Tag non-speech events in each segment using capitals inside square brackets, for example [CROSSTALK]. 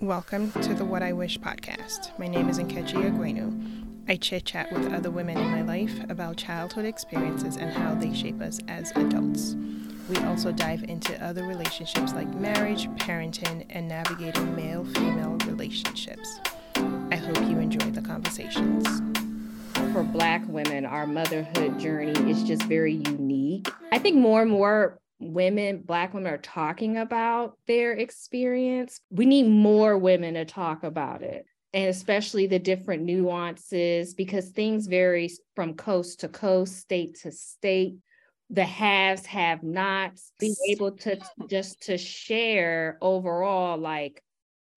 Welcome to the What I Wish podcast. My name is Nkechi Aguenu. I chit chat with other women in my life about childhood experiences and how they shape us as adults. We also dive into other relationships like marriage, parenting, and navigating male female relationships. I hope you enjoy the conversations. For Black women, our motherhood journey is just very unique. I think more and more women, Black women, are talking about their experience. We need more women to talk about it. And especially the different nuances, because things vary from coast to coast, state to state. The haves, have nots, being able to just to share overall, like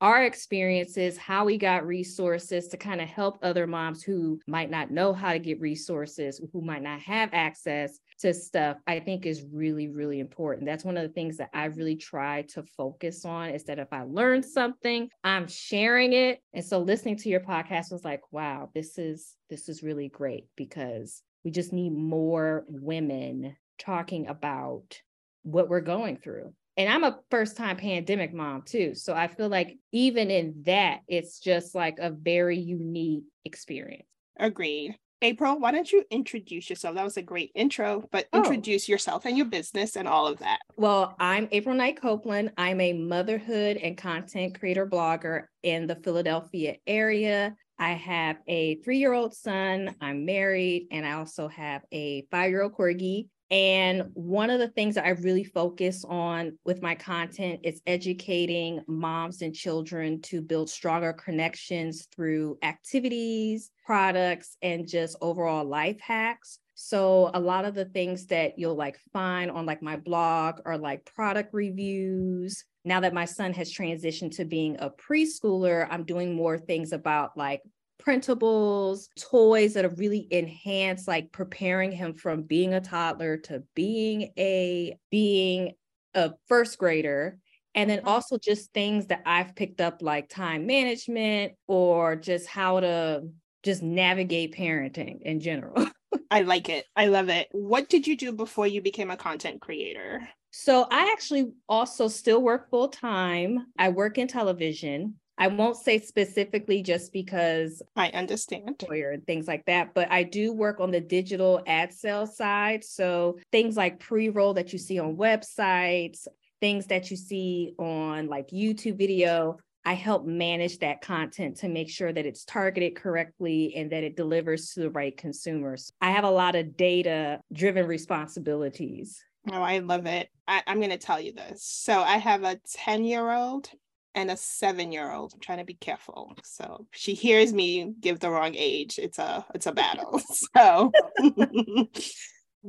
our experiences, how we got resources to kind of help other moms who might not know how to get resources, who might not have access to stuff, I think is really, really important. That's one of the things that I really try to focus on is that if I learn something, I'm sharing it. And so listening to your podcast was like, wow, this is this is really great because we just need more women talking about what we're going through. And I'm a first time pandemic mom too. So I feel like even in that, it's just like a very unique experience. Agreed. April, why don't you introduce yourself? That was a great intro, but oh. introduce yourself and your business and all of that. Well, I'm April Knight Copeland. I'm a motherhood and content creator blogger in the Philadelphia area. I have a three year old son. I'm married, and I also have a five year old corgi. And one of the things that I really focus on with my content is educating moms and children to build stronger connections through activities, products, and just overall life hacks. So a lot of the things that you'll like find on like my blog are like product reviews. Now that my son has transitioned to being a preschooler, I'm doing more things about like printables, toys that are really enhanced like preparing him from being a toddler to being a being a first grader and then mm-hmm. also just things that I've picked up like time management or just how to just navigate parenting in general. [LAUGHS] I like it. I love it. What did you do before you became a content creator? So I actually also still work full time. I work in television. I won't say specifically just because I understand and things like that, but I do work on the digital ad sales side. So things like pre-roll that you see on websites, things that you see on like YouTube video, I help manage that content to make sure that it's targeted correctly and that it delivers to the right consumers. I have a lot of data driven responsibilities. Oh, I love it. I, am going to tell you this. So I have a 10 year old and a seven year old. I'm trying to be careful. So she hears me give the wrong age. It's a it's a battle. [LAUGHS] So [LAUGHS]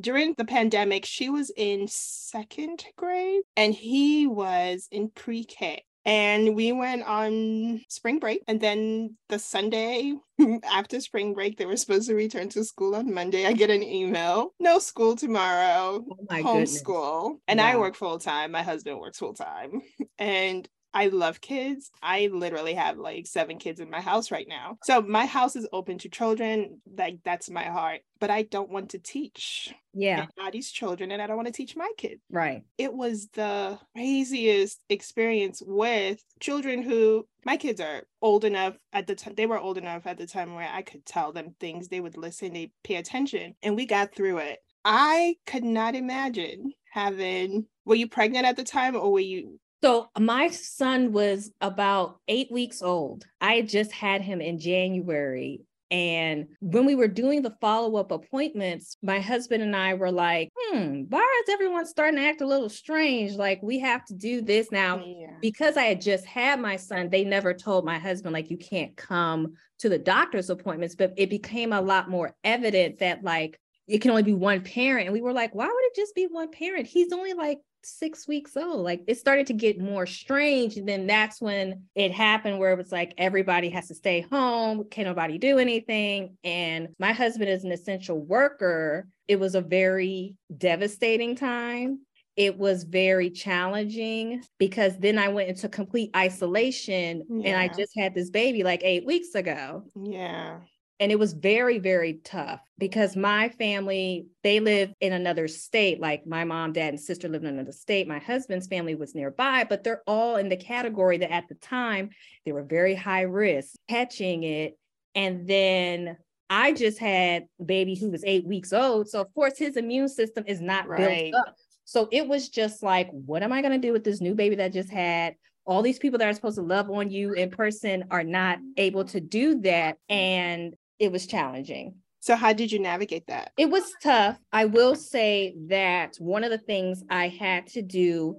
during the pandemic, she was in second grade and he was in pre-K. And we went on spring break. And then the Sunday [LAUGHS] after spring break, they were supposed to return to school on Monday. I get an email no school tomorrow, oh homeschool. And wow. I work full time. My husband works full time. And I love kids. I literally have like seven kids in my house right now. So my house is open to children. Like that's my heart. But I don't want to teach. Yeah. these children and I don't want to teach my kids. Right. It was the craziest experience with children who my kids are old enough at the time they were old enough at the time where I could tell them things. They would listen, they pay attention. And we got through it. I could not imagine having were you pregnant at the time or were you so my son was about eight weeks old. I just had him in January. And when we were doing the follow up appointments, my husband and I were like, hmm, why is everyone starting to act a little strange? Like, we have to do this now. Yeah. Because I had just had my son, they never told my husband, like, you can't come to the doctor's appointments. But it became a lot more evident that, like, it can only be one parent. And we were like, why would it just be one parent? He's only like six weeks old. Like it started to get more strange. And then that's when it happened where it was like everybody has to stay home. Can nobody do anything? And my husband is an essential worker. It was a very devastating time. It was very challenging because then I went into complete isolation yeah. and I just had this baby like eight weeks ago. Yeah. And it was very very tough because my family they live in another state like my mom dad and sister live in another state my husband's family was nearby but they're all in the category that at the time they were very high risk catching it and then I just had a baby who was eight weeks old. So of course his immune system is not right. built up. So it was just like, what am I going to do with this new baby that I just had? All these people that are supposed to love on you in person are not able to do that. And it was challenging. So, how did you navigate that? It was tough. I will say that one of the things I had to do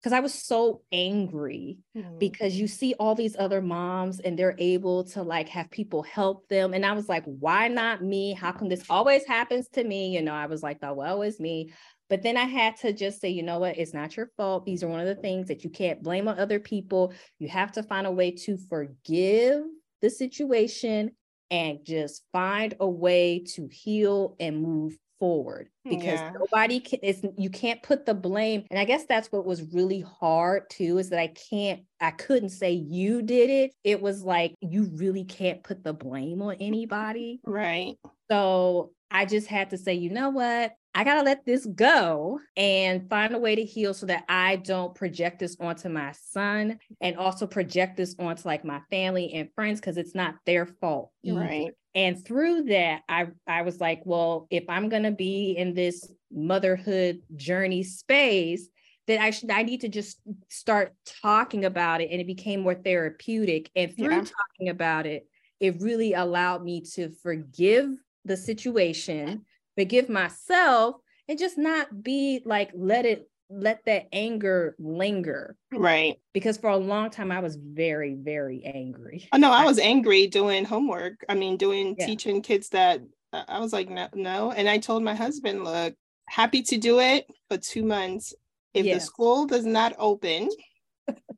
because I was so angry mm-hmm. because you see all these other moms and they're able to like have people help them. And I was like, why not me? How come this always happens to me? You know, I was like, oh, well, it's me. But then I had to just say, you know what? It's not your fault. These are one of the things that you can't blame on other people. You have to find a way to forgive the situation and just find a way to heal and move forward because yeah. nobody can is you can't put the blame and i guess that's what was really hard too is that i can't i couldn't say you did it. It was like you really can't put the blame on anybody. Right. So i just had to say you know what I got to let this go and find a way to heal so that I don't project this onto my son and also project this onto like my family and friends because it's not their fault. Either. Right. And through that, I, I was like, well, if I'm going to be in this motherhood journey space, then I should I need to just start talking about it and it became more therapeutic and through yeah. talking about it it really allowed me to forgive the situation forgive myself and just not be like let it let that anger linger. Right. Because for a long time i was very very angry. Oh no i [LAUGHS] was angry doing homework. I mean doing yeah. teaching kids that uh, i was like no no. And i told my husband look happy to do it for two months. If yeah. the school does not open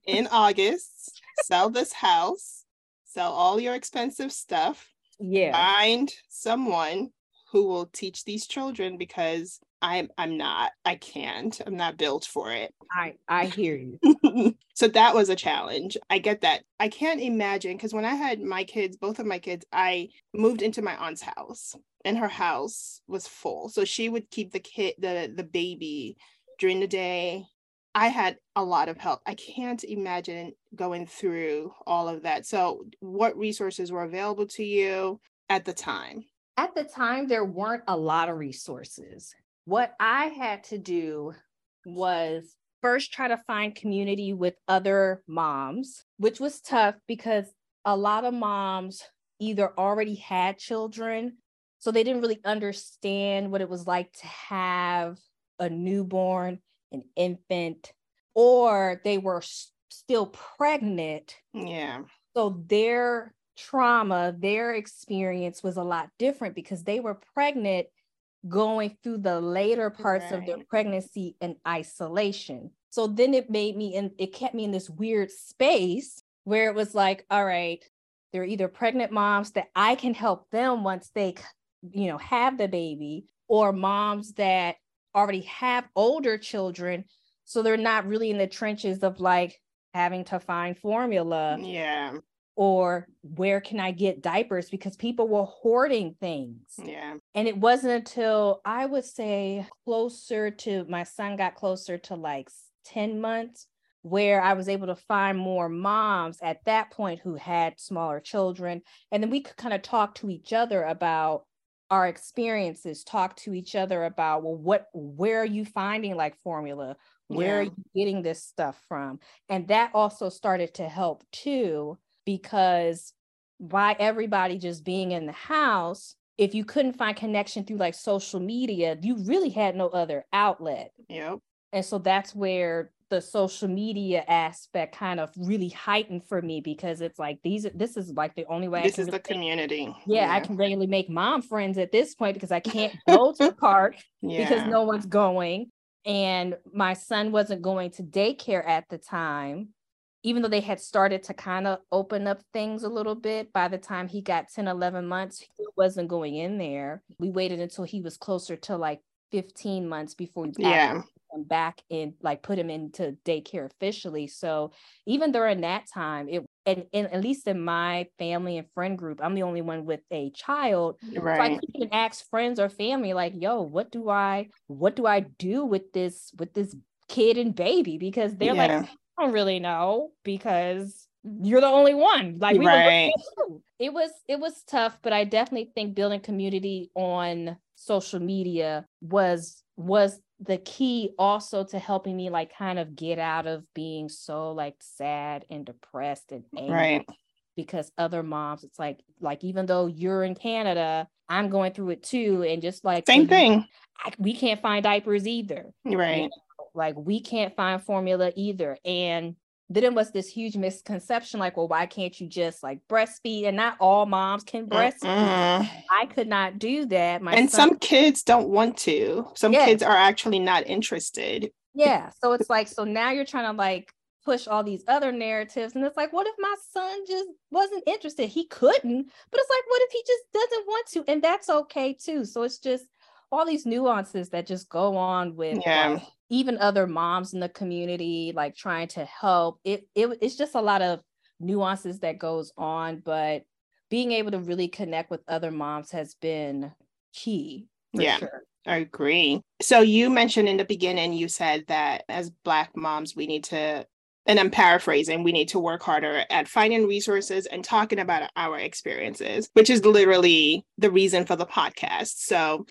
in [LAUGHS] august sell this house sell all your expensive stuff yeah. find someone who will teach these children because I'm I'm not I can't I'm not built for it. I I hear you. [LAUGHS] so that was a challenge. I get that. I can't imagine because when I had my kids, both of my kids, I moved into my aunt's house and her house was full. So she would keep the kid the the baby during the day. I had a lot of help. I can't imagine going through all of that. So what resources were available to you at the time? At the time, there weren't a lot of resources. What I had to do was first try to find community with other moms, which was tough because a lot of moms either already had children, so they didn't really understand what it was like to have a newborn, an infant, or they were still pregnant. Yeah. So their trauma, their experience was a lot different because they were pregnant going through the later parts right. of their pregnancy in isolation. So then it made me and it kept me in this weird space where it was like, all right, they're either pregnant moms that I can help them once they, you know, have the baby, or moms that already have older children. So they're not really in the trenches of like having to find formula. Yeah or where can I get diapers because people were hoarding things. Yeah. And it wasn't until I would say closer to my son got closer to like 10 months where I was able to find more moms at that point who had smaller children. And then we could kind of talk to each other about our experiences, talk to each other about, well, what, where are you finding like formula? Where yeah. are you getting this stuff from? And that also started to help too because by everybody just being in the house, if you couldn't find connection through like social media, you really had no other outlet. Yep. And so that's where the social media aspect kind of really heightened for me because it's like these this is like the only way this is the community yeah, yeah, i can really make mom friends at this point because i can't [LAUGHS] go to the park yeah. because no one's going and my son wasn't going to daycare at the time even though they had started to kind of open up things a little bit by the time he got 10 11 months he wasn't going in there we waited until he was closer to like 15 months before we yeah him back in like put him into daycare officially so even during that time it and, and at least in my family and friend group, I'm the only one with a child. Right. So I couldn't even ask friends or family, like, yo, what do I what do I do with this with this kid and baby? Because they're Yeah. like, I don't really know because you're the only one. Like we Right. through. it was it was tough, but I definitely think building community on social media was was the key also to helping me like kind of get out of being so like sad and depressed and angry Right. because other moms it's like like even though you're in Canada I'm going through it too and just like Same thing. I, we can't find diapers either Right. Like we can't find formula either. And then it was this huge misconception like well why can't you just like breastfeed? And not all moms can breastfeed. Mm-mm. i could not do that. My And son- some kids don't want to. Some Yeah. kids are actually not interested. yeah. So it's like so now you're trying to like push all these other narratives. And it's like what if my son just wasn't interested? He couldn't. But it's like what if he just doesn't want to? And that's okay too. So it's just all these nuances that just go on with Yeah. like, even other moms in the community like trying to help it, it it's just a lot of nuances that goes on but being able to really connect with other moms has been key for Yeah. sure I agree. So you mentioned in the beginning, you said that as Black moms, we need to, and I'm paraphrasing, we need to work harder at finding resources and talking about our experiences, which is literally the reason for the podcast. So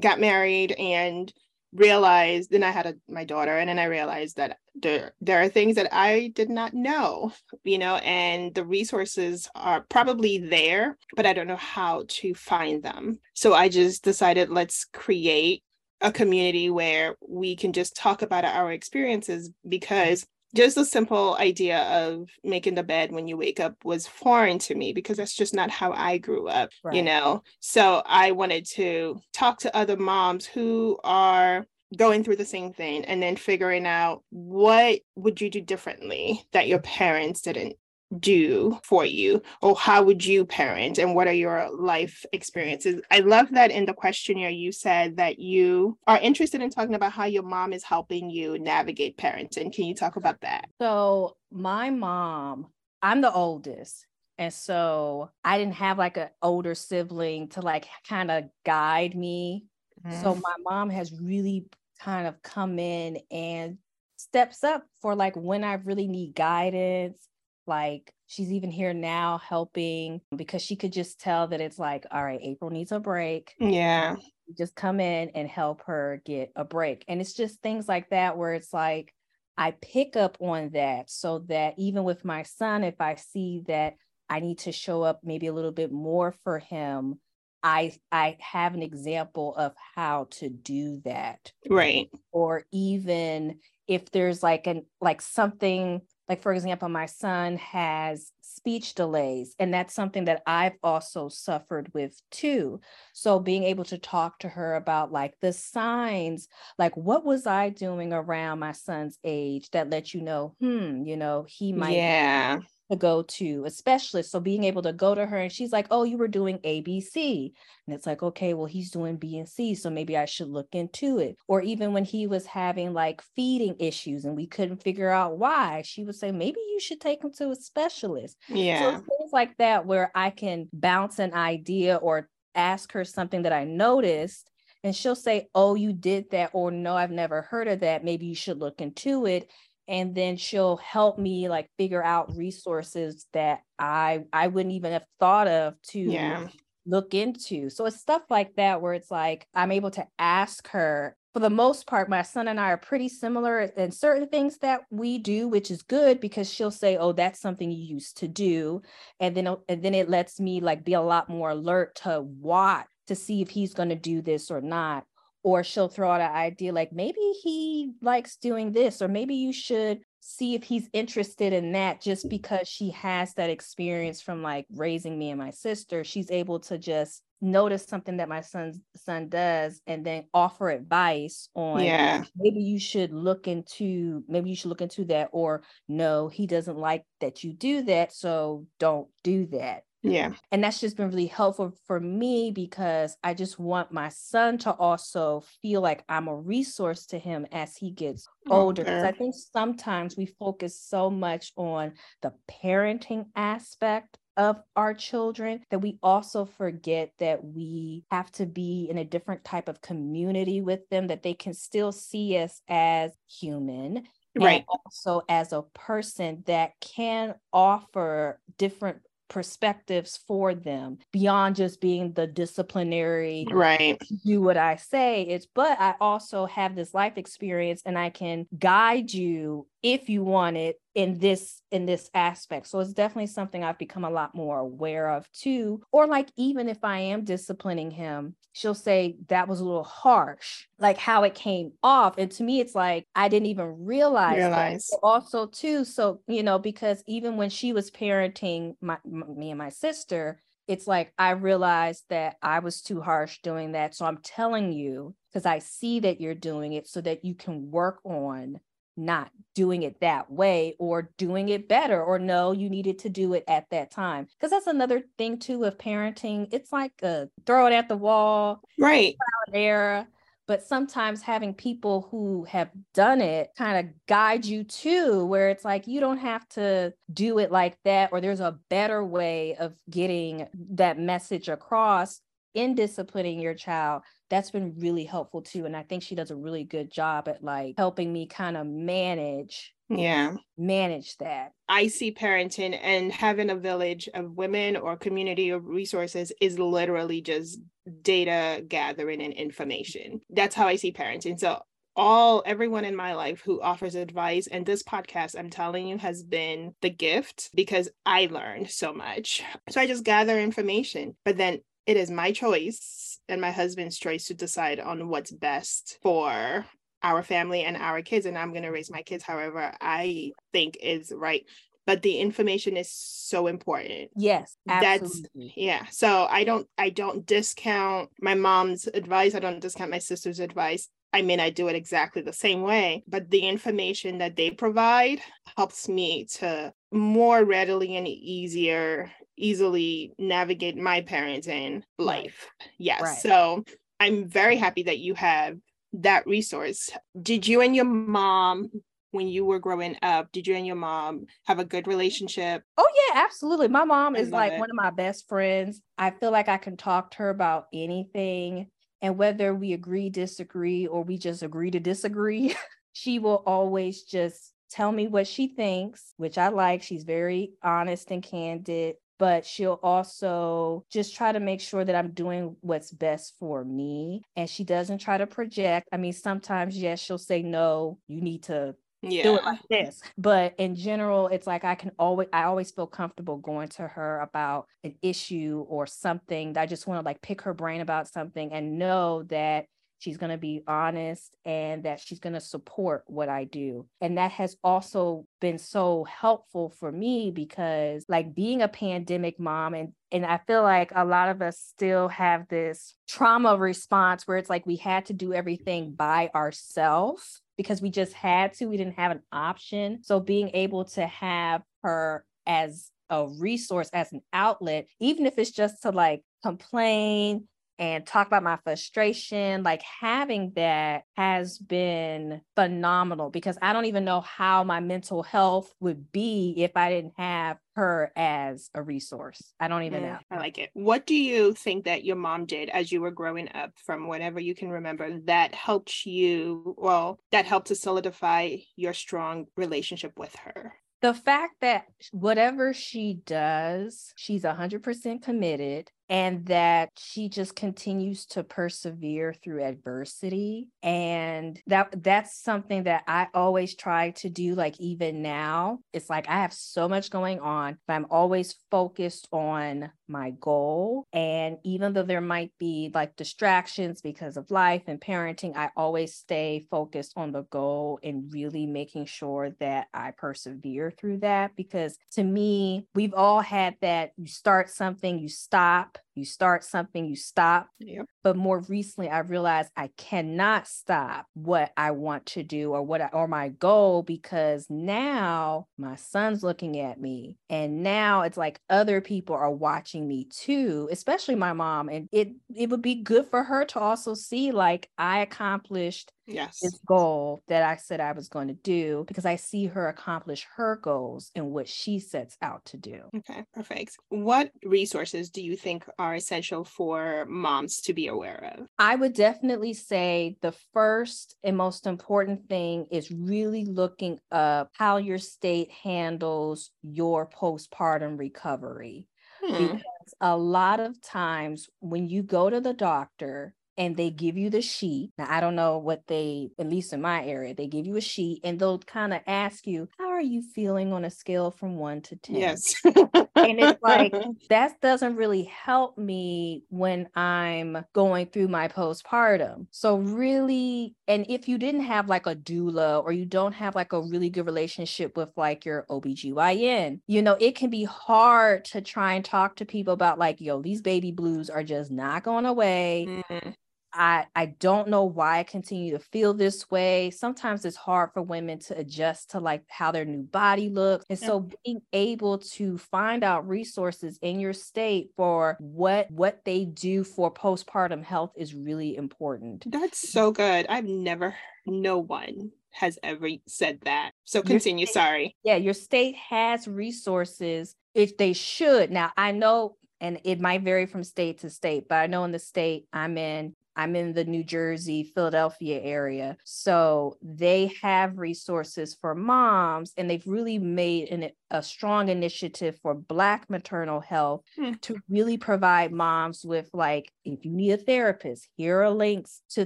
got married and realized then i had a, my daughter and then i realized that there there are things that i did not know you know and the resources are probably there but i don't know how to find them. So i just decided let's create a community where we can just talk about our experiences because just the simple idea of making the bed when you wake up was foreign to me because that's just not how I grew up, you know. So I wanted to talk to other moms who are going through the same thing and then figuring out what would you do differently that your parents didn't do for you or how would you parent and what are your life experiences i love that in the questionnaire you said that you are interested in talking about how your mom is helping you navigate parenting can you talk about that So my mom, I'm the oldest. And so I didn't have like an older sibling to like kind of guide me. So mm-hmm. my mom has really kind of come in and steps up for like when I really need guidance. Like she's even here now helping because she could just tell that it's like, all right, April needs a break yeah just come in and help her get a break. And it's just things like that where it's like I pick up on that so that even with my son, if I see that I need to show up maybe a little bit more for him, I I have an example of how to do that. right Or even if there's like an like something like for example my son has speech delays and that's something that i've also suffered with too. So being able to talk to her about like the signs like what was i doing around my son's age that let you know hmm you know he might yeah to go to a specialist. So being able to go to her and she's like, oh, you were doing ABC. And it's like, okay, well, he's doing B and C. So maybe I should look into it. Or even when he was having like feeding issues and we couldn't figure out why, she would say, maybe you should take him to a specialist. Yeah So things like that where I can bounce an idea or ask her something that I noticed. And she'll say, Oh, you did that, or no, I've never heard of that. Maybe you should look into it. And then she'll help me like figure out resources that I I wouldn't even have thought of to yeah look into. So it's stuff like that where it's like I'm able to ask her. For the most part, my son and I are pretty similar in certain things that we do, which is good because she'll say, "Oh, that's something you used to do," and then and then it lets me like be a lot more alert to watch to see if he's going to do this or not. Or she'll throw out an idea like maybe he likes doing this, or maybe you should see if he's interested in that just mm. because she has that experience from like raising me and my sister. She's able to just notice something that my son's son does and then offer advice on yeah. maybe you should look into maybe you should look into that or no he doesn't like that you do that so don't do that Yeah. And that's just been really helpful for me because I just want my son to also feel like I'm a resource to him as he gets older. Because I think sometimes we focus so much on the parenting aspect of our children that we also forget that we have to be in a different type of community with them that they can still see us as human right also as a person that can offer different perspectives for them beyond just being the disciplinary right. Do what i say it's but i also have this life experience and i can guide you if you want it in this in this aspect so it's definitely something i've become a lot more aware of too or like even if i am disciplining him she'll say that was a little harsh like how it came off and to me it's like i didn't even realize, realize. also too so you know because even when she was parenting my, me and my sister it's like I realized that I was too harsh doing that. So I'm telling you because I see that you're doing it so that you can work on not doing it that way or doing it better or no you needed to do it at that time. Because that's another thing too of parenting. It's like a throw it at the wall right. error but sometimes having people who have done it kind of guide you too where it's like you don't have to do it like that or there's a better way of getting that message across in disciplining your child that's been really helpful too and i think she does a really good job at like helping me kind of manage yeah. manage that. I see parenting and having a village of women or community of resources is literally just data gathering and information. That's how i see parenting. So all everyone in my life who offers advice and this podcast i'm telling you has been the gift because i learned so much. So i just gather information but then it is my choice and my husband's choice to decide on what's best for our family and our kids and i'm going to raise my kids however i think is right. But the information is so important. Yes absolutely. that's yeah so i don't i don't discount my mom's advice. I don't discount my sister's advice. I mean, I do it exactly the same way, but the information that they provide helps me to more readily and easier easily navigate my parenting life. Right. Yes. Right. So I'm very happy that you have that resource. Did you and your mom when you were growing up, did you and your mom have a good relationship? Oh yeah, absolutely. My mom I is like it. one of my best friends. I feel like I can talk to her about anything and whether we agree, disagree, or we just agree to disagree, [LAUGHS] she will always just tell me what she thinks, which I like. She's very honest and candid but she'll also just try to make sure that I'm doing what's best for me. And she doesn't try to project. I mean, sometimes, yes, she'll say, no, you need to yeah. do it like this. But in general, it's like I can always I always feel comfortable going to her about an issue or something. I just want to like pick her brain about something and know that she's going to be honest and that she's going to support what I do. And that has also been so helpful for me because like being a pandemic mom and and I feel like a lot of us still have this trauma response where it's like we had to do everything by ourselves because we just had to, we didn't have an option. So being able to have her as a resource, as an outlet, even if it's just to like complain and talk about my frustration. Like having that has been phenomenal because I don't even know how my mental health would be if I didn't have her as a resource. I don't even know. I like it. What do you think that your mom did as you were growing up from whatever you can remember that helped you, well, that helped to solidify your strong relationship with her? The fact that whatever she does, she's 100% committed and that she just continues to persevere through adversity and that that's something that I always try to do like even now. It's like I have so much going on but I'm always focused on my goal and even though there might be like distractions because of life and parenting I always stay focused on the goal and really making sure that I persevere through that because to me we've all had that you start something you stop up. You start something, you stop. Yep. But more recently, I realized I cannot stop what I want to do or what I, or my goal because now my son's looking at me, and now it's like other people are watching me too, especially my mom. And it it would be good for her to also see like I accomplished Yes. this goal that I said I was going to do because I see her accomplish her goals and what she sets out to do. Okay, perfect. What resources do you think are essential for moms to be aware of? I would definitely say the first and most important thing is really looking up how your state handles your postpartum recovery. Hmm. Because a lot of times when you go to the doctor, and they give you the sheet. Now, I don't know what they, at least in my area, they give you a sheet and they'll kind of ask you, How you feeling on a scale from one to 10? Yes. and it's like [LAUGHS] that doesn't really help me when I'm going through my postpartum. So really, and if you didn't have like a doula or you don't have like a really good relationship with like your OBGYN, you know, it can be hard to try and talk to people about like, yo, these baby blues are just not going away. Mhm. I I don't know why I continue to feel this way. Sometimes it's hard for women to adjust to like how their new body looks. And so mm-hmm. being able to find out resources in your state for what what they do for postpartum health is really important. That's so good. I've never, no one has ever said that. So continue. state- Sorry. Yeah, your state has resources if they should. Now, I know and it might vary from state to state, but I know in the state I'm in I'm in the New Jersey, Philadelphia area. So they have resources for moms, and they've really made an, a strong initiative for Black maternal health Hmm. to really provide moms with, like, if you need a therapist, here are links to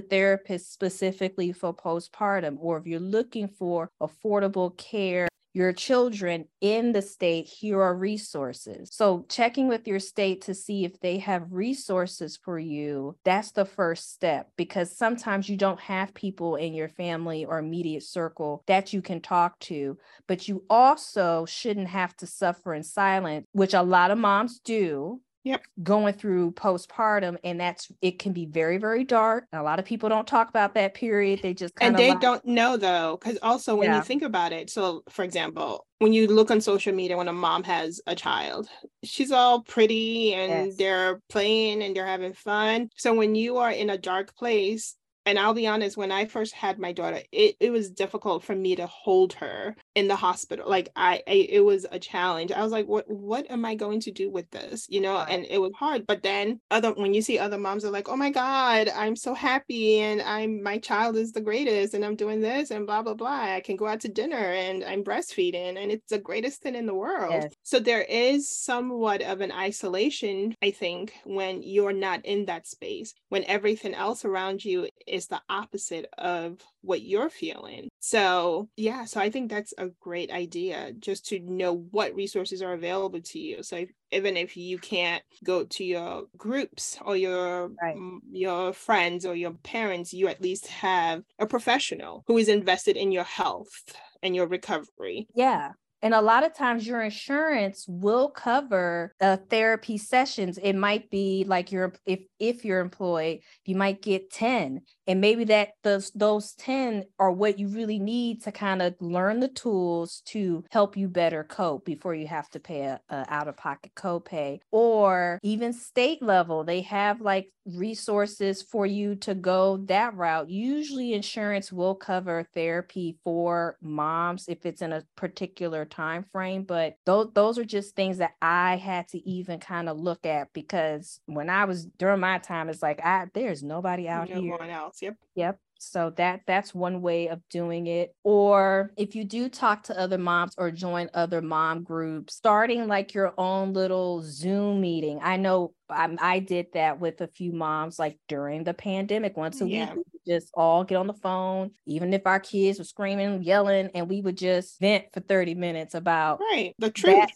therapists specifically for postpartum, or if you're looking for affordable care your children in the state, here are resources. So, checking with your state to see if they have resources for you, that's the first step because sometimes you don't have people in your family or immediate circle that you can talk to, but you also shouldn't have to suffer in silence, which a lot of moms do Yep. going through postpartum and that's it can be very very dark a lot of people don't talk about that period they just And of they don't know though, because also when Yeah. you think about it, so for example, when you look on social media when a mom has a child, she's all pretty and Yes. they're playing and they're having fun. So when you are in a dark place, and I'll be honest, when I first had my daughter, it, it was difficult for me to hold her in the hospital. Like I, I it was a challenge. I was like, what what am I going to do with this? You know, and it was hard. But then other when you see other moms are like, oh my God, I'm so happy and I'm my child is the greatest and I'm doing this and blah blah blah. I can go out to dinner and I'm breastfeeding and it's the greatest thing in the world. Yes. So there is somewhat of an isolation, I think, when you're not in that space, when everything else around you is the opposite of what you're feeling. So, yeah, so I think that's a great idea just to know what resources are available to you. So, if, even if you can't go to your groups or your Right. mm, your friends or your parents, you at least have a professional who is invested in your health and your recovery. Yeah. And a lot of times your insurance will cover uh, therapy sessions. It might be like you're if if you're employed, you might get 10. And maybe that those those 10 are what you really need to kind of learn the tools to help you better cope before you have to pay a, a out-of-pocket copay. Or even state level, they have like resources for you to go that route. Usually insurance will cover therapy for moms if it's in a particular time frame, but those those are just things that I had to even kind of look at because when I was during my time it's like I there's nobody out no here else. Yep. Yep. So that that's one way of doing it. Or if you do talk to other moms or join other mom groups, starting like your own little Zoom meeting. I know I, I did that with a few moms like during the pandemic. Once a Yeah. week, we would just all get on the phone, even if our kids were screaming, yelling, and we would just vent for 30 minutes about Right. The truth.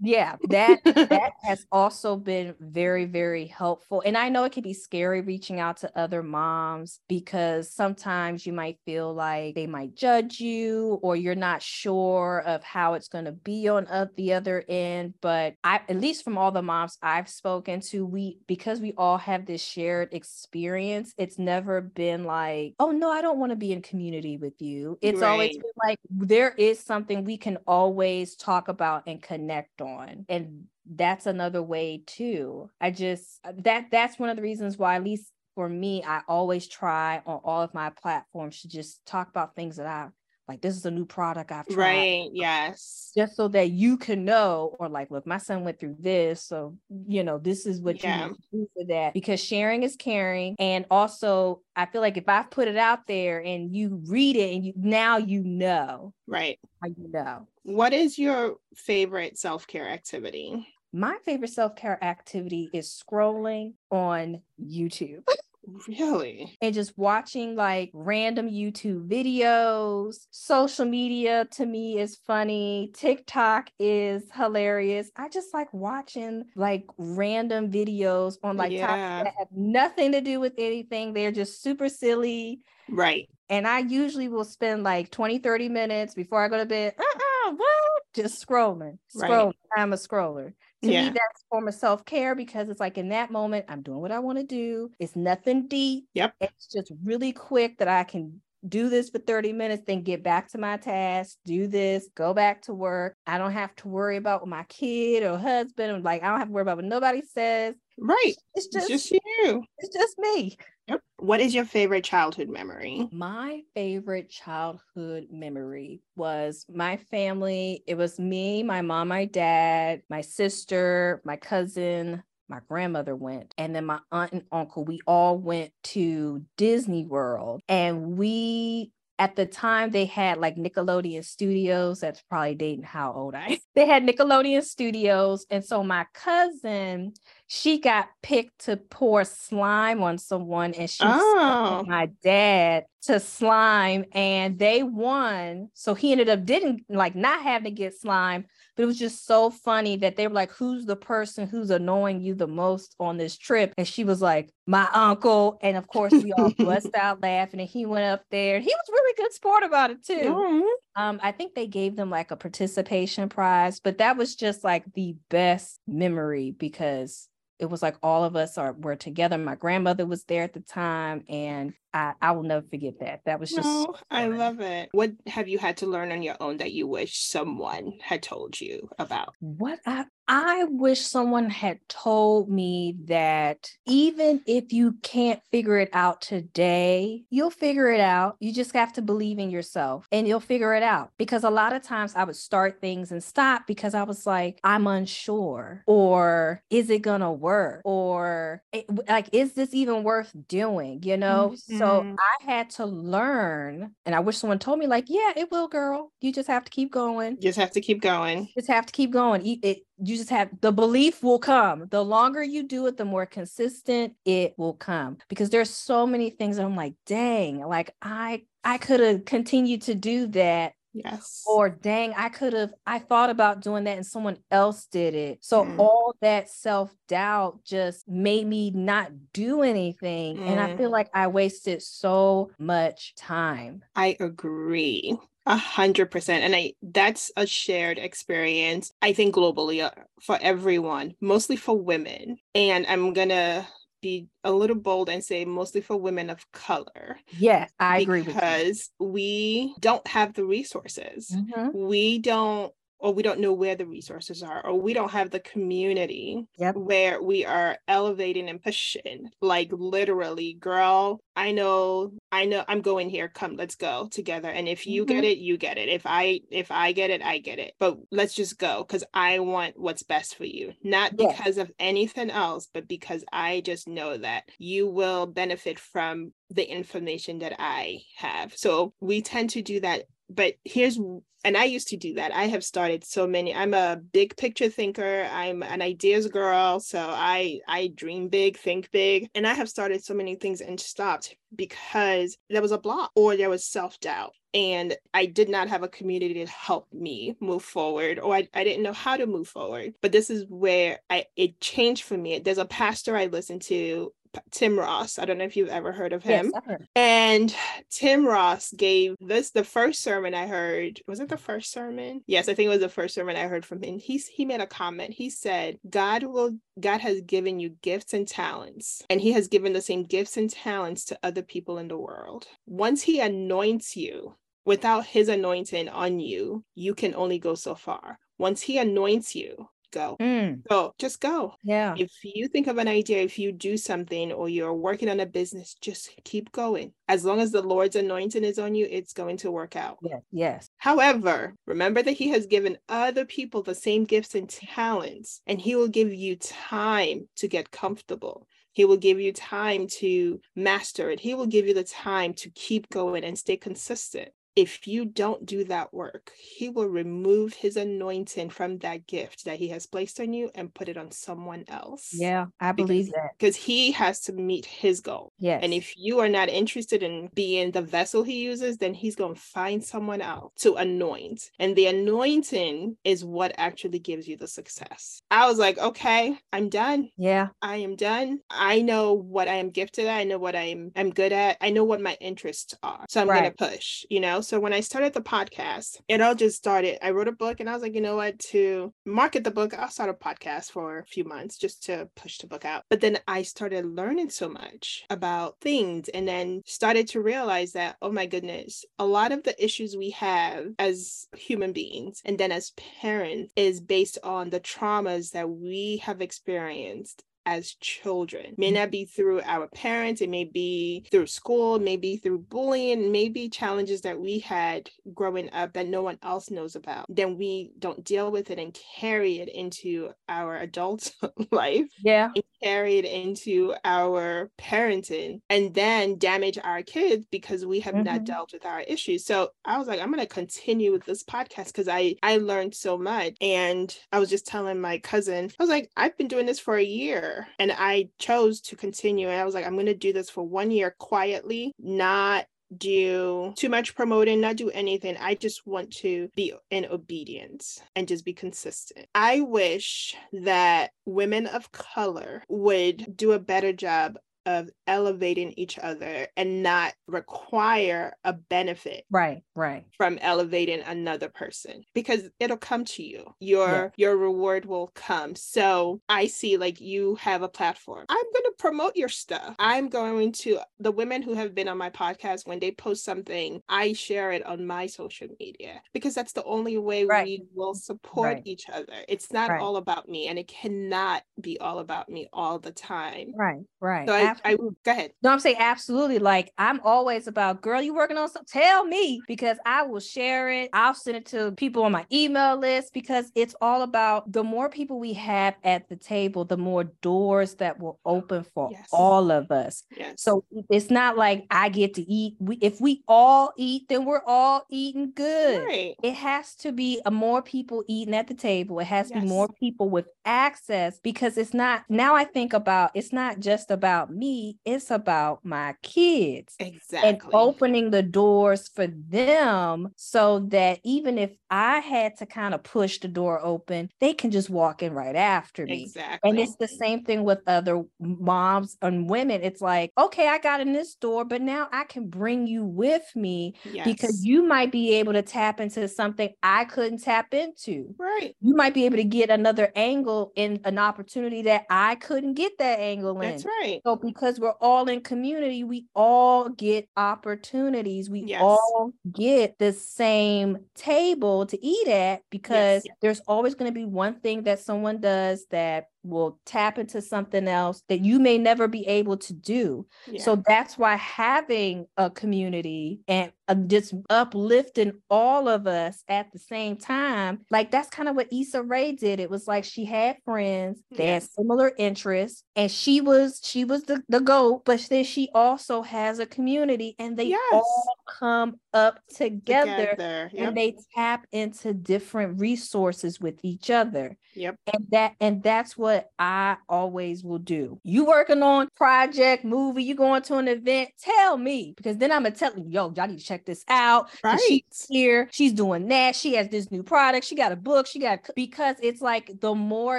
Yeah that that has also been very very helpful and i know it can be scary reaching out to other moms because sometimes you might feel like they might judge you or you're not sure of how it's going to be on uh, the other end but i at least from all the moms i've spoken to we because we all have this shared experience it's never been like oh no i don't want to be in community with you it's right. always been like there is something we can always talk about and connect on. And that's another way too. I just uh, that that's one of the reasons why at least for me i always try on all of my platforms to just talk about things that i like this is a new product I've tried. Right. Yes. Just so that you can know, or like, look, my son went through this. So, you know, this is what yeah. you need to do for that. Because sharing is caring. And also, I feel like if I put it out there and you read it and you now you know. Right. You know. What is your favorite self-care activity? My favorite self-care activity is scrolling on YouTube. [LAUGHS] Really? And just watching like random YouTube videos. Social media to me is funny. TikTok is hilarious. I just like watching like random videos on like yeah. topics that have nothing to do with anything. They're just super silly. Right. And I usually will spend like 20, 30 minutes before I go to bed. Uh-uh, what? Just scrolling. Scrolling. Right. I'm a scroller to yeah. me that's a form of self-care because it's like in that moment i'm doing what i want to do. It's nothing deep. Yep. It's just really quick that i can do this for 30 minutes then get back to my task do this go back to work i don't have to worry about what my kid or husband like i don't have to worry about what nobody says right it's just, it's just you it's just me Yep. What is your favorite childhood memory? My favorite childhood memory was my family. It was me, my mom, my dad, my sister, my cousin, my grandmother went, and then my aunt and uncle. We all went to Disney World and we at the time they had like Nickelodeon Studios. That's probably dating how old I. Am. [LAUGHS] They had Nickelodeon Studios, and so my cousin she got picked to pour slime on someone, and she oh. my dad to slime, and they won. So he ended up didn't like not having to get slime, but it was just so funny that they were like, Who's the person who's annoying you the most on this trip? And she was like, My uncle. And of course, we all bust [LAUGHS] out laughing. And he went up there and he was really good sport about it too. Mm-hmm. Um, I think they gave them like a participation prize, but that was just like the best memory because it was like all of us are were together. My grandmother was there at the time, and I, I will never forget that. That was just. No, I love it. What have you had to learn on your own that you wish someone had told you about? What I I wish someone had told me that even if you can't figure it out today, you'll figure it out. You just have to believe in yourself and you'll figure it out. Because a lot of times I would start things and stop because I was like, I'm unsure, or is it gonna work, or like, is this even worth doing? You know. Mm-hmm. So mm-hmm. I had to learn, and I wish someone told me, like, yeah, it will, girl. You just have to keep going. You just have to keep going. You Just have to keep going. It, it, you just have the belief will come. The longer you do it, the more consistent it will come. Because there's so many things that I'm like, dang, like I I could have continued to do that Yes. Or dang, I could have, I thought about doing that and someone else did it. So mm. all that self doubt just made me not do anything. Mm. And I feel mm. like I wasted so much time. I agree. A hundred percent. And I that's a shared experience, I think globally uh, for everyone, mostly for women. And I'm gonna be a little bold and say mostly for women of color. Yes, I agree because we don't have the resources. Mm-hmm. We don't or we don't know where the resources are, or we don't have the community yep. where we are elevating and pushing. Like literally, girl, I know, I know I'm going here. Come, let's go together. And if you mm-hmm. get it, you get it. If I if I get it, I get it. But let's just go because I want what's best for you. Not because of anything else, but because I just know that you will benefit from the information that I have. So we tend to do that but here's and I used to do that. I have started so many. I'm a big picture thinker. I'm an ideas girl, so I I dream big, think big, and I have started so many things and stopped because there was a block or there was self-doubt and I did not have a community to help me move forward or I, I didn't know how to move forward. But this is where I it changed for me. There's a pastor I listen to Tim Ross. I don't know if you've ever heard of him. Yes, and Tim Ross gave this the first sermon I heard. Was it the first sermon? Yes, I think it was the first sermon I heard from him. He's he made a comment. He said, God will God has given you gifts and talents, and he has given the same gifts and talents to other people in the world. Once he anoints you, without his anointing on you, you can only go so far. Once he anoints you, go. Mm. So just go. Yeah. If you think of an idea, if you do something or you're working on a business, just keep going. As long as the Lord's anointing is on you, it's going to work out. Yes. Yes. However, remember that He has given other people the same gifts and talents, and He will give you time to get comfortable. He will give you time to master it. He will give you the time to keep going and stay consistent if you don't do that work, he will remove his anointing from that gift that he has placed on you and put it on someone else. Yeah, I believe because, that. Because he has to meet his goal. Yes. And if you are not interested in being the vessel he uses, then he's going to find someone else to anoint. And the anointing is what actually gives you the success. I was like, okay, I'm done. Yeah. I am done. I know what I am gifted at. I know what I'm I'm good at. I know what my interests are. So I'm right. gonna push, you know. So when I started the podcast, it all just started. I wrote a book and I was like, you know what, to market the book, I'll start a podcast for a few months just to push the book out. But then I started learning so much about things and then started to realize that, oh my goodness, a lot of the issues we have as human beings and then as parents is based on the traumas that we have experienced as children. It may mm-hmm. not be through our parents, it may be through school, maybe through bullying, maybe challenges that we had growing up that no one else knows about. Then we don't deal with it and carry it into our adult [LAUGHS] life. Yeah. carry it into our parenting and then damage our kids because we have mm-hmm. not dealt with our issues. So I was like, I'm gonna continue with this podcast because I I learned so much. And I was just telling my cousin, I was like, I've been doing this for a year and I chose to continue. And I was like, I'm going to do this for one year quietly, not do too much promoting, not do anything. I just want to be in obedience and just be consistent. I wish that women of color would do a better job of elevating each other and not require a benefit right right from elevating another person because it'll come to you your yeah. your reward will come so i see like you have a platform i'm going to promote your stuff i'm going to the women who have been on my podcast when they post something i share it on my social media because that's the only way right. we will support right. each other it's not right. all about me and it cannot be all about me all the time right right so I, I will go ahead. No, I'm saying absolutely. Like I'm always about, girl, you working on something? Tell me because I will share it. I'll send it to people on my email list because it's all about the more people we have at the table, the more doors that will open for yes. all of us. Yes. So it's not like I get to eat. We, if we all eat, then we're all eating good. Right. It has to be a more people eating at the table. It has yes. to be more people with access because it's not now I think about it's not just about me, it's about my kids. Exactly. And opening the doors for them so that even if I had to kind of push the door open, they can just walk in right after me. Exactly. And it's the same thing with other moms and women. It's like, okay, I got in this door, but now I can bring you with me yes. because you might be able to tap into something I couldn't tap into. Right. You might be able to get another angle in an opportunity that I couldn't get that angle in. That's right. So because we're all in community, we all get opportunities. We yes. all get the same table to eat at because yes. there's always going to be one thing that someone does that will tap into something else that you may never be able to do. Yeah. So that's why having a community and uh, just uplifting all of us at the same time, like that's kind of what Issa Rae did. It was like she had friends, they had similar interests, and she was she was the, the goat, but then she also has a community and they Yes. all come up together Together. Yep. and they tap into different resources with each other Yep. and that and that's what i always will do you working on project movie you going to an event tell me because then i'm gonna tell you yo y'all need to check this out. Right. she's here she's doing that she has this new product she got a book she got because it's like the more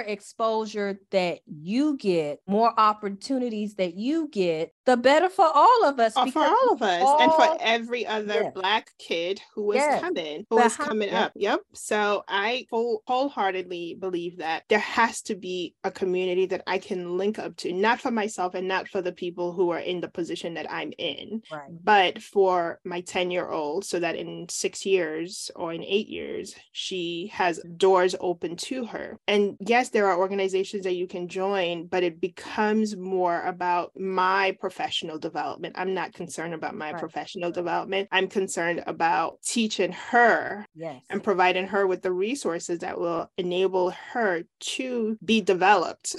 exposure that you get more opportunities that you get the better for all of us Uh, for all of us and for every other black kid who is Yes. coming who is coming up yep. So i full, wholeheartedly believe that there has to be a community that i can link up to not for myself and not for the people who are in the position that i'm in right. but for my 10 year old so that in six years or in eight years she has doors open to her. And yes there are organizations that you can join but it becomes more about my professional development. I'm not concerned about my Right. professional development. I'm concerned about teaching her yes. and providing her with the resources that will enable her to be developed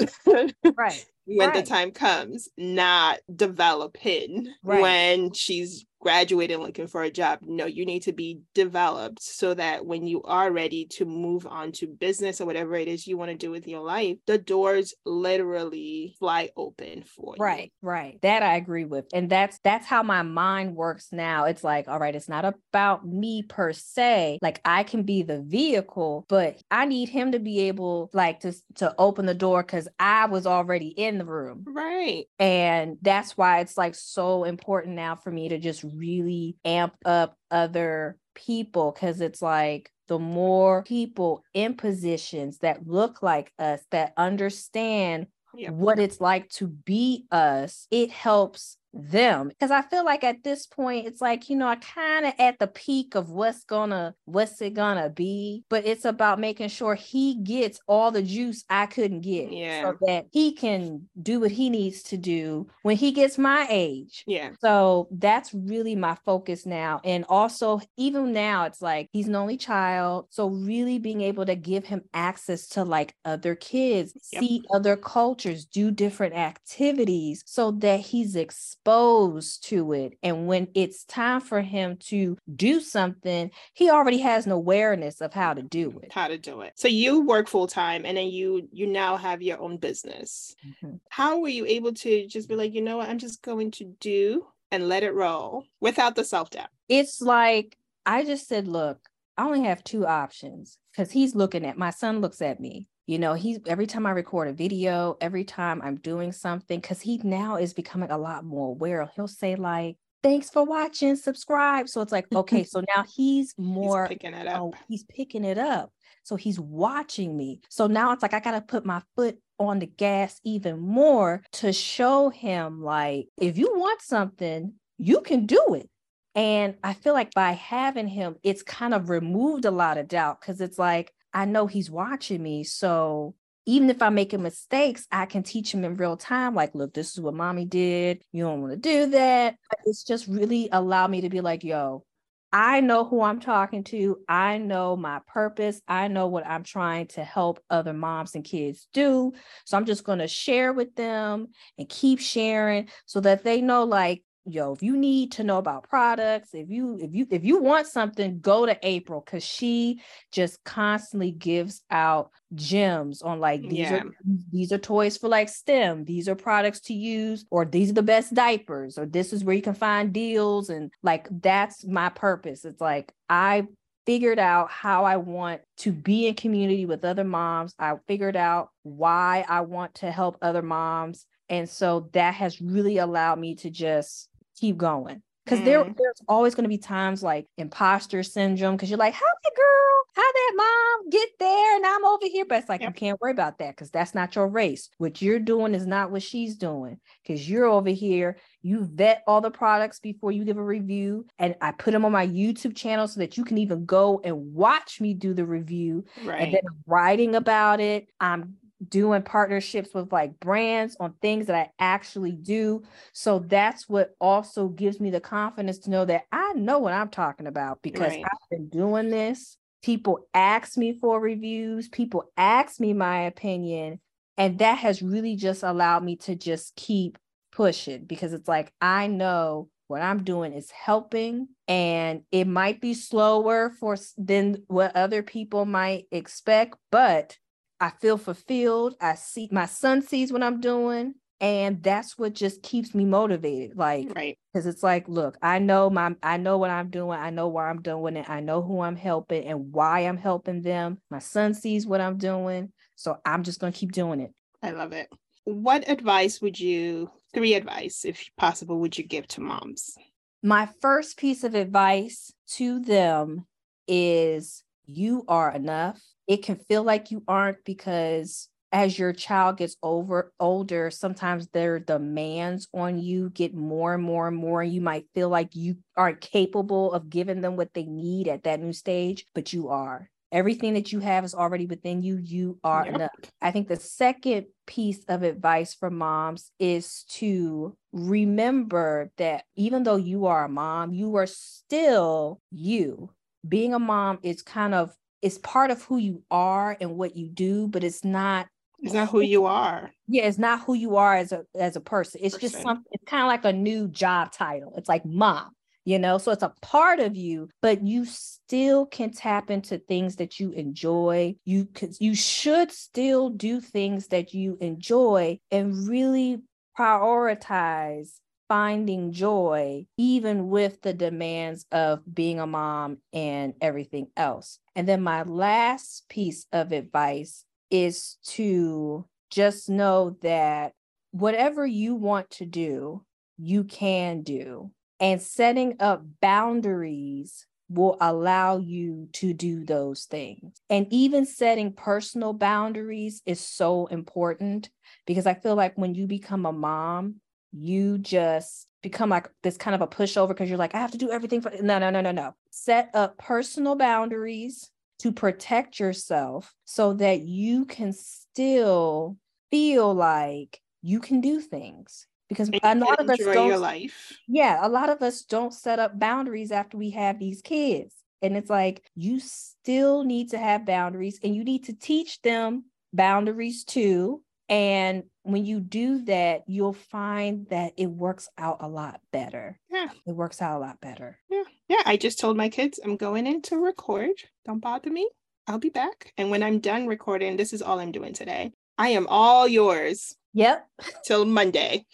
right. [LAUGHS] when the time comes, not developing Right. when she's graduating looking for a job. No, you need to be developed so that when you are ready to move on to business or whatever it is you want to do with your life, the doors literally fly open for you. Right, right. That I agree with. And that's that's how my mind works now. It's like, all right, it's not about me per se. Like I can be the vehicle, but I need him to be able like to to open the door cuz I was already in the room. Right. And that's why it's like so important now for me to just really amp up other people because it's like the more people in positions that look like us that understand what it's like to be us, it helps them. Because I feel like at this point, it's like, you know, I kind of at the peak of what's gonna, what's it gonna be. But it's about making sure he gets all the juice I couldn't get. Yeah. So that he can do what he needs to do when he gets my age. Yeah. So that's really my focus now. And also, even now, it's like he's an only child. So, really being able to give him access to like other kids, Yep. see other cultures, do different activities so that he's exposed to it. And when it's time for him to do something, he already has an awareness of how to do it. How to do it. So you work full time and then you you now have your own business. Mhm. How were you able to just be like, you know what, I'm just going to do and let it roll without the self-doubt? It's like, I just said, look, I only have two options because he's looking at my son looks at me. You know, he's every time I record a video, every time I'm doing something, because he now is becoming a lot more aware. He'll say, like, thanks for watching, subscribe. So it's like, okay, so now [LAUGHS] he's more He's picking it up. oh, he's picking it up. So he's watching me. So now it's like I gotta put my foot on the gas even more to show him like if you want something, you can do it. And I feel like by having him, it's kind of removed a lot of doubt because it's like I know he's watching me. So even if I'm making mistakes, I can teach him in real time. Like, look, this is what mommy did. You don't want to do that. But it's just really allowed me to be like, yo, I know who I'm talking to. I know my purpose. I know what I'm trying to help other moms and kids do. So I'm just going to share with them and keep sharing so that they know like yo if you need to know about products if you if you if you want something go to april because she just constantly gives out gems on like these Yeah. are these are toys for like stem these are products to use or these are the best diapers or this is where you can find deals and like that's my purpose it's like i figured out how i want to be in community with other moms i figured out why i want to help other moms and so that has really allowed me to just keep going. Because there, Mm. there's always going to be times like imposter syndrome because you're like how that girl? How that mom? Get there and i'm over here. But it's like you can't worry about that because that's not your race. What you're doing is not what she's doing because you're over here. You vet all the products before you give a review and i put them on my youtube channel so that you can even go and watch me do the review Right. and then I'm writing about it. I'm doing partnerships with like brands on things that I actually do. So that's what also gives me the confidence to know that I know what I'm talking about because Right. I've been doing this. People ask me for reviews, people ask me my opinion. And that has really just allowed me to just keep pushing because it's like I know what I'm doing is helping and it might be slower for than what other people might expect, but I feel fulfilled. I see my son sees what I'm doing and that's what just keeps me motivated like Right. because it's like look i know my i know what i'm doing i know why i'm doing it i know who i'm helping and why i'm helping them my son sees what i'm doing so i'm just going to keep doing it I love it. What advice would you, three advice, if possible, would you give to moms? my first piece of advice to them is you are enough. It can feel like you aren't because as your child gets over older, sometimes their demands on you get more and more and more. You might feel like you aren't capable of giving them what they need at that new stage, but you are. Everything that you have is already within you. You are Yep. enough. I think the second piece of advice for moms is to remember that even though you are a mom, you are still you. Being a mom is kind of it's part of who you are and what you do, but it's not It's not who you are. yeah, it's not who you are as a as a person. It's just something it's kind of like a new job title. It's like mom, you know. So it's a part of you, but you still can tap into things that you enjoy. You could you should still do things that you enjoy and really prioritize finding joy even with the demands of being a mom and everything else. And then my last piece of advice is to just know that whatever you want to do, you can do. And setting up boundaries will allow you to do those things. And even setting personal boundaries is so important because I feel like when you become a mom, you just become like this kind of a pushover because you're like, I have to do everything for no, no, no, no, no. Set up personal boundaries to protect yourself so that you can still feel like you can do things because a lot of us don't your life. yeah a lot of us don't set up boundaries after we have these kids and it's like you still need to have boundaries and you need to teach them boundaries too and when you do that you'll find that it works out a lot better Yeah. it works out a lot better Yeah. Yeah. I just told my kids I'm going in to record. Don't bother me. I'll be back. And when I'm done recording, this is all I'm doing today. I am all yours yep [LAUGHS] till Monday.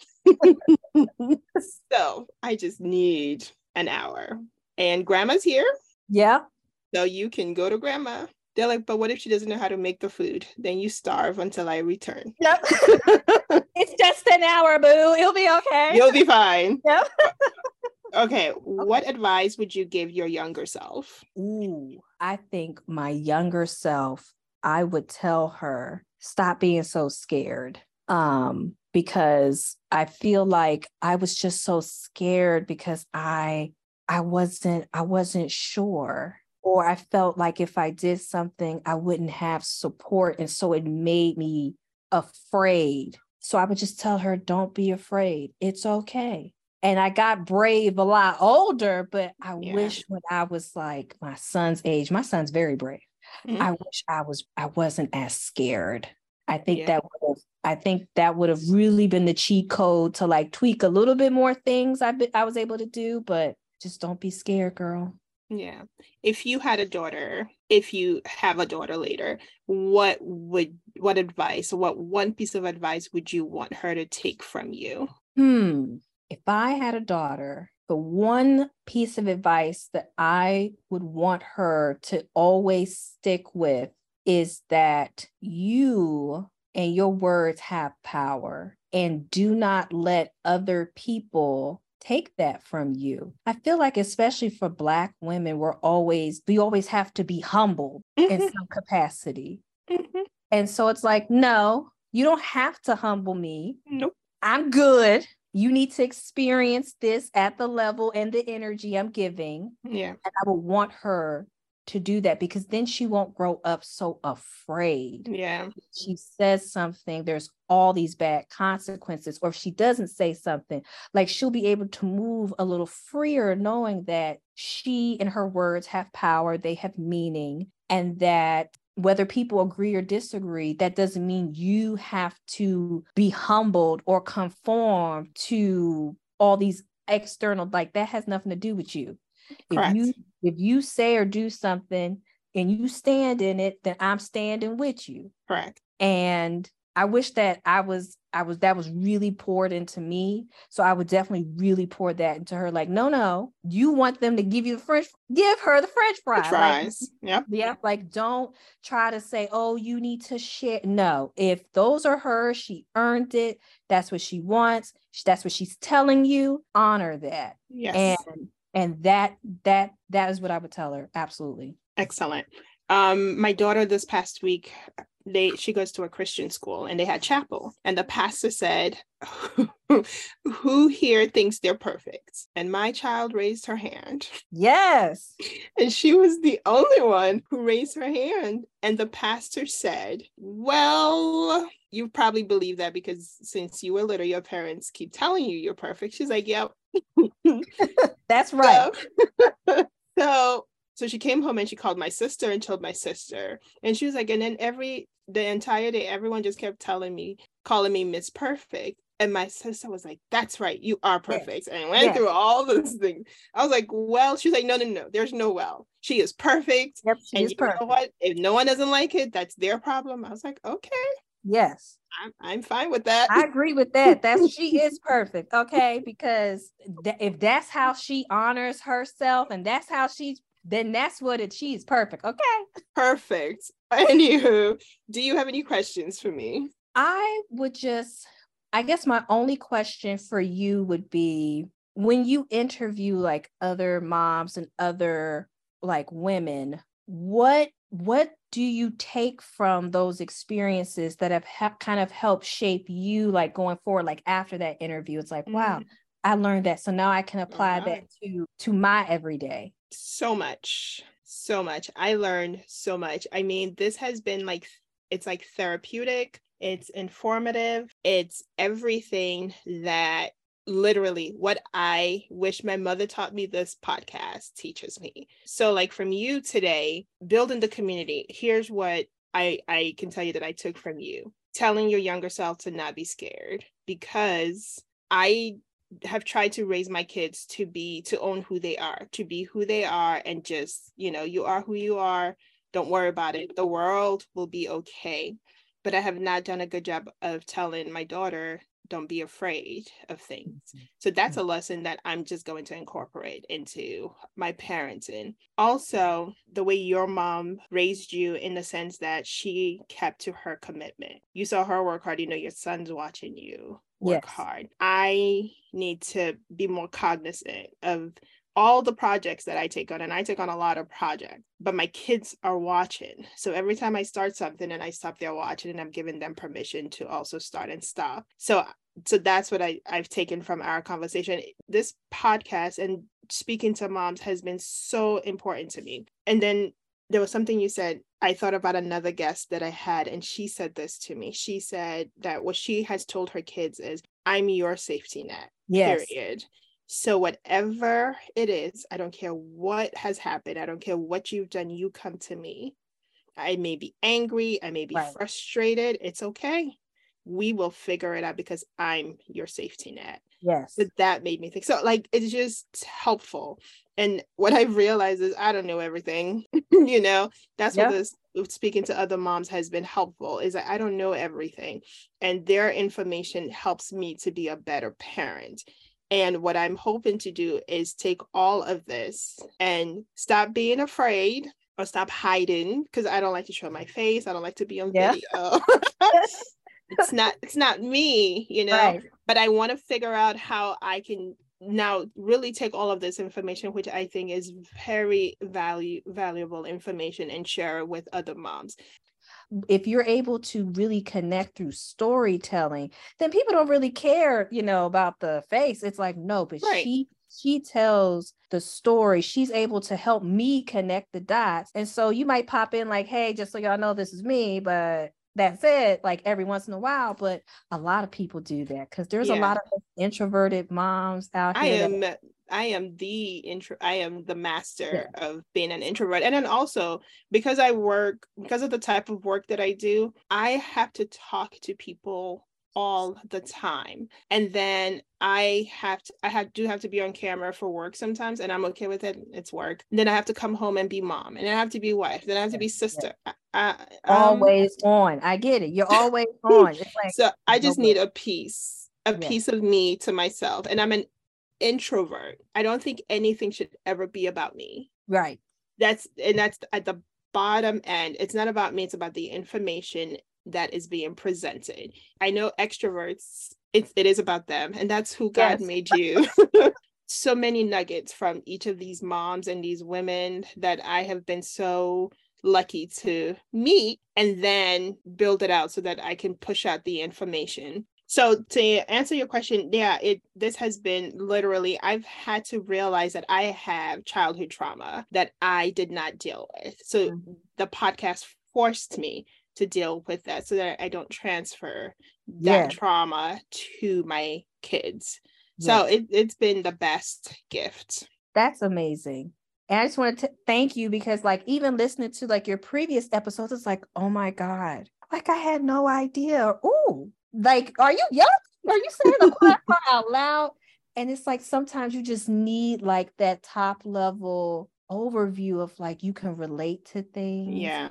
so I just need an hour. And grandma's here. yeah So you can go to grandma. They're like, but what if she doesn't know how to make the food? Then you starve until I return. [LAUGHS] yep it's just an hour boo You'll be okay You'll be fine. Yep. [LAUGHS] Okay. What advice would you give your younger self? Ooh, I think my younger self, I would tell her, stop being so scared. Um, because I feel like I was just so scared because I I wasn't I wasn't sure or I felt like if I did something I wouldn't have support and so it made me afraid. So I would just tell her don't be afraid. It's okay and I got brave a lot older, but I Yeah. wish when I was like my son's age, my son's very brave. Mhm. I wish I was I wasn't as scared. I think Yeah. that would have I think that would have really been the cheat code to like tweak a little bit more things I be, I was able to do, but just don't be scared, girl. Yeah. If you had a daughter, if you have a daughter later, what would what advice, what one piece of advice would you want her to take from you? Hmm. If I had a daughter, the one piece of advice that I would want her to always stick with is that you and your words have power and do not let other people take that from you. I feel like especially for black women we're always we always have to be humble in Mhm, some capacity. mhm. And so it's like no, you don't have to humble me. Nope. I'm good. You need to experience this at the level and the energy I'm giving. Yeah. And I would want her to do that because then she won't grow up so afraid. Yeah. She says something, there's all these bad consequences. Or if she doesn't say something, like she'll be able to move a little freer, knowing that she and her words have power, they have meaning, and that whether people agree or disagree, that doesn't mean you have to be humbled or conform to all these external, like that has nothing to do with you. Correct. If you if you say or do something and you stand in it, then I'm standing with you. Correct. And I wish that I was I was that was really poured into me. So I would definitely really pour that into her. Like, no, no, you want them to give you the French, give her the French fries. Fries. Like, Yep. yeah, like don't try to say, oh, you need to share. No, if those are hers, she earned it. That's what she wants. That's what she's telling you. Honor that. Yes. And and that that that is what I would tell her. Absolutely. Excellent. Um, my daughter this past week, they she goes to a Christian school and they had chapel, and the pastor said, [LAUGHS] "Who here thinks they're perfect?" And my child raised her hand, Yes. and she was the only one who raised her hand. And the pastor said, "Well." You probably believe that because since you were little, your parents keep telling you you're perfect. She's like, Yep. [LAUGHS] That's [LAUGHS] right. So, so so she came home and she called my sister and told my sister. And she was like, and then every the entire day, everyone just kept telling me, calling me Miss Perfect. And my sister was like, That's right, you are perfect. And went Yes. through all those things. I was like, Well, she's like, No, no, no, there's no well. She is perfect. Yep. She and is you perfect. know what? If no one doesn't like it, that's their problem. I was like, Okay, Yes. I'm, I'm fine with that. I agree with that. That's [LAUGHS] she is perfect. Okay. Because th- if that's how she honors herself and that's how she's then that's what it she's perfect. Okay. Perfect. [LAUGHS] Anywho, do you have any questions for me? I would just, I guess my only question for you would be when you interview like other moms and other like women, what what do you take from those experiences that have ha- kind of helped shape you like going forward like after that interview it's like wow Mm. I learned that so now i can apply Alright. that to to my everyday. So much so much. I learned so much. I mean this has been like it's like therapeutic it's informative it's everything that literally what i wish my mother taught me this podcast teaches me. So like from you today building the community here's what i i can tell you that i took from you. Telling your younger self to not be scared because i have tried to raise my kids to be to own who they are to be who they are and just you know you are who you are. Don't worry about it. The world will be okay. But i have not done a good job of telling my daughter don't be afraid of things. Mm-hmm. So that's a lesson that i'm just going to incorporate into my parenting. Also the way your mom raised you in the sense that she kept to her commitment. You saw her work hard. You know your son's watching you work Yes. hard. I need to be more cognizant of all the projects that I take on, and I take on a lot of projects, but my kids are watching. So every time I start something and I stop, they're watching, and I'm giving them permission to also start and stop. So so that's what I, I've taken from our conversation. This podcast and speaking to moms has been so important to me. And then there was something you said. I thought about another guest that I had, and she said this to me. She said that what she has told her kids is, I'm your safety net, yes period. So, whatever it is, I don't care what has happened, I don't care what you've done, you come to me. I may be angry, I may be Right. frustrated. It's okay. We will figure it out because I'm your safety net yes. But that made me think so like it's just helpful. And what i've realized is i don't know everything [LAUGHS] you know? That's Yeah. what this speaking to other moms has been helpful is that i don't know everything. And their information helps me to be a better parent. And what i'm hoping to do is take all of this and stop being afraid or stop hiding because i don't like to show my face. I don't like to be on Yeah. video. [LAUGHS] It's not it's not me you know? Right but I want to figure out how I can now really take all of this information, which I think is very value valuable information, and share it with other moms. if you're able to really connect through storytelling, then people don't really care, you know, about the face. It's like, no, but Right. she she tells the story. She's able to help me connect the dots. And so you might pop in like, hey, just so y'all know this is me, but that's it, like every once in a while. But a lot of people do that because there's yeah. a lot of introverted moms out here. I am that- I am the intro I am the master yeah. of being an introvert. And then also because I work because of the type of work that I do, I have to talk to people all the time. And then i have to i have do have to be on camera for work sometimes and i'm okay with it it's work. And then i have to come home and be mom and i have to be wife then i have to be sister. I, um, always on i get it you're always [LAUGHS] on like, so i just need a piece a yeah. piece of me to myself and i'm an introvert. I don't think anything should ever be about me. Right. That's and that's at the bottom end. It's not about me it's about the information that is being presented. I know extroverts, it's, it is about them, and that's who God yes. made you. [LAUGHS] so many nuggets from each of these moms and these women that I have been so lucky to meet and then build it out so that I can push out the information. So to answer your question, yeah, it this has been literally I've had to realize that I have childhood trauma that I did not deal with. So mm-hmm. the podcast forced me to deal with that so that I don't transfer that trauma to my kids. So it, it's been the best gift. That's amazing. And I just want to thank you because like even listening to like your previous episodes, it's like, oh my God, like I had no idea. Oh, like, are you young? Are you saying the part [LAUGHS] out loud? And it's like sometimes you just need like that top level overview of like you can relate to things. Yeah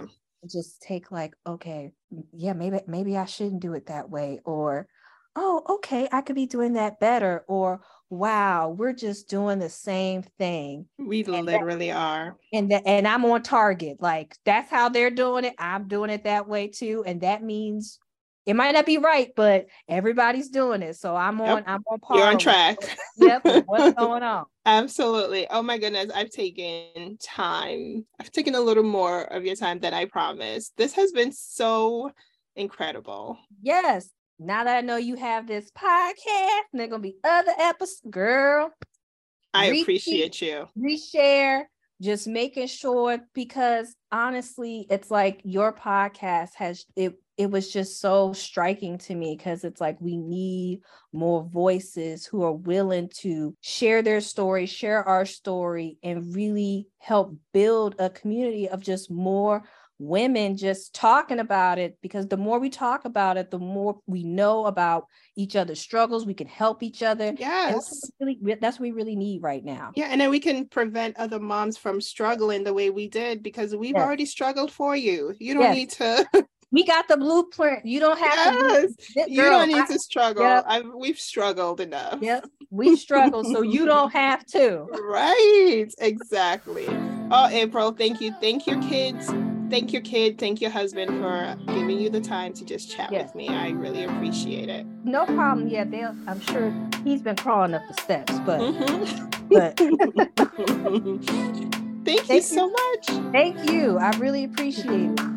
just take like okay yeah maybe maybe i shouldn't do it that way or oh okay i could be doing that better or wow we're just doing the same thing we and literally that, are. and that and i'm on target like that's how they're doing it i'm doing it that way too and that means it might not be right, but everybody's doing it. So I'm on, yep. I'm on par. You're on track. yep. [LAUGHS] What's going on? Absolutely. Oh my goodness. I've taken time. I've taken a little more of your time than I promised. This has been so incredible. Yes. Now that I know you have this podcast, and there gonna be other episodes, girl. I appreciate you. Reshare, just making sure because honestly, it's like your podcast has it it was just so striking to me because it's like we need more voices who are willing to share their story, share our story, and really help build a community of just more women just talking about it because the more we talk about it the more we know about each other's struggles we can help each other yes that's what, really, that's what we really need right now yeah and then we can prevent other moms from struggling the way we did because we've yes. already struggled for you you don't yes. need to we got the blueprint. You don't have yes. to. Girl, you don't need I, to struggle. Yep. I've, we've struggled enough. Yep, we struggle, so you don't [LAUGHS] have to. Right, exactly. Oh, April, thank you. Thank your kids. Thank your kid. Thank your husband for giving you the time to just chat yes. with me. I really appreciate it. No problem. Yeah, they'll, I'm sure he's been crawling up the steps, but. Mm-hmm. but [LAUGHS] [LAUGHS] thank, thank you so much. Thank you. I really appreciate it.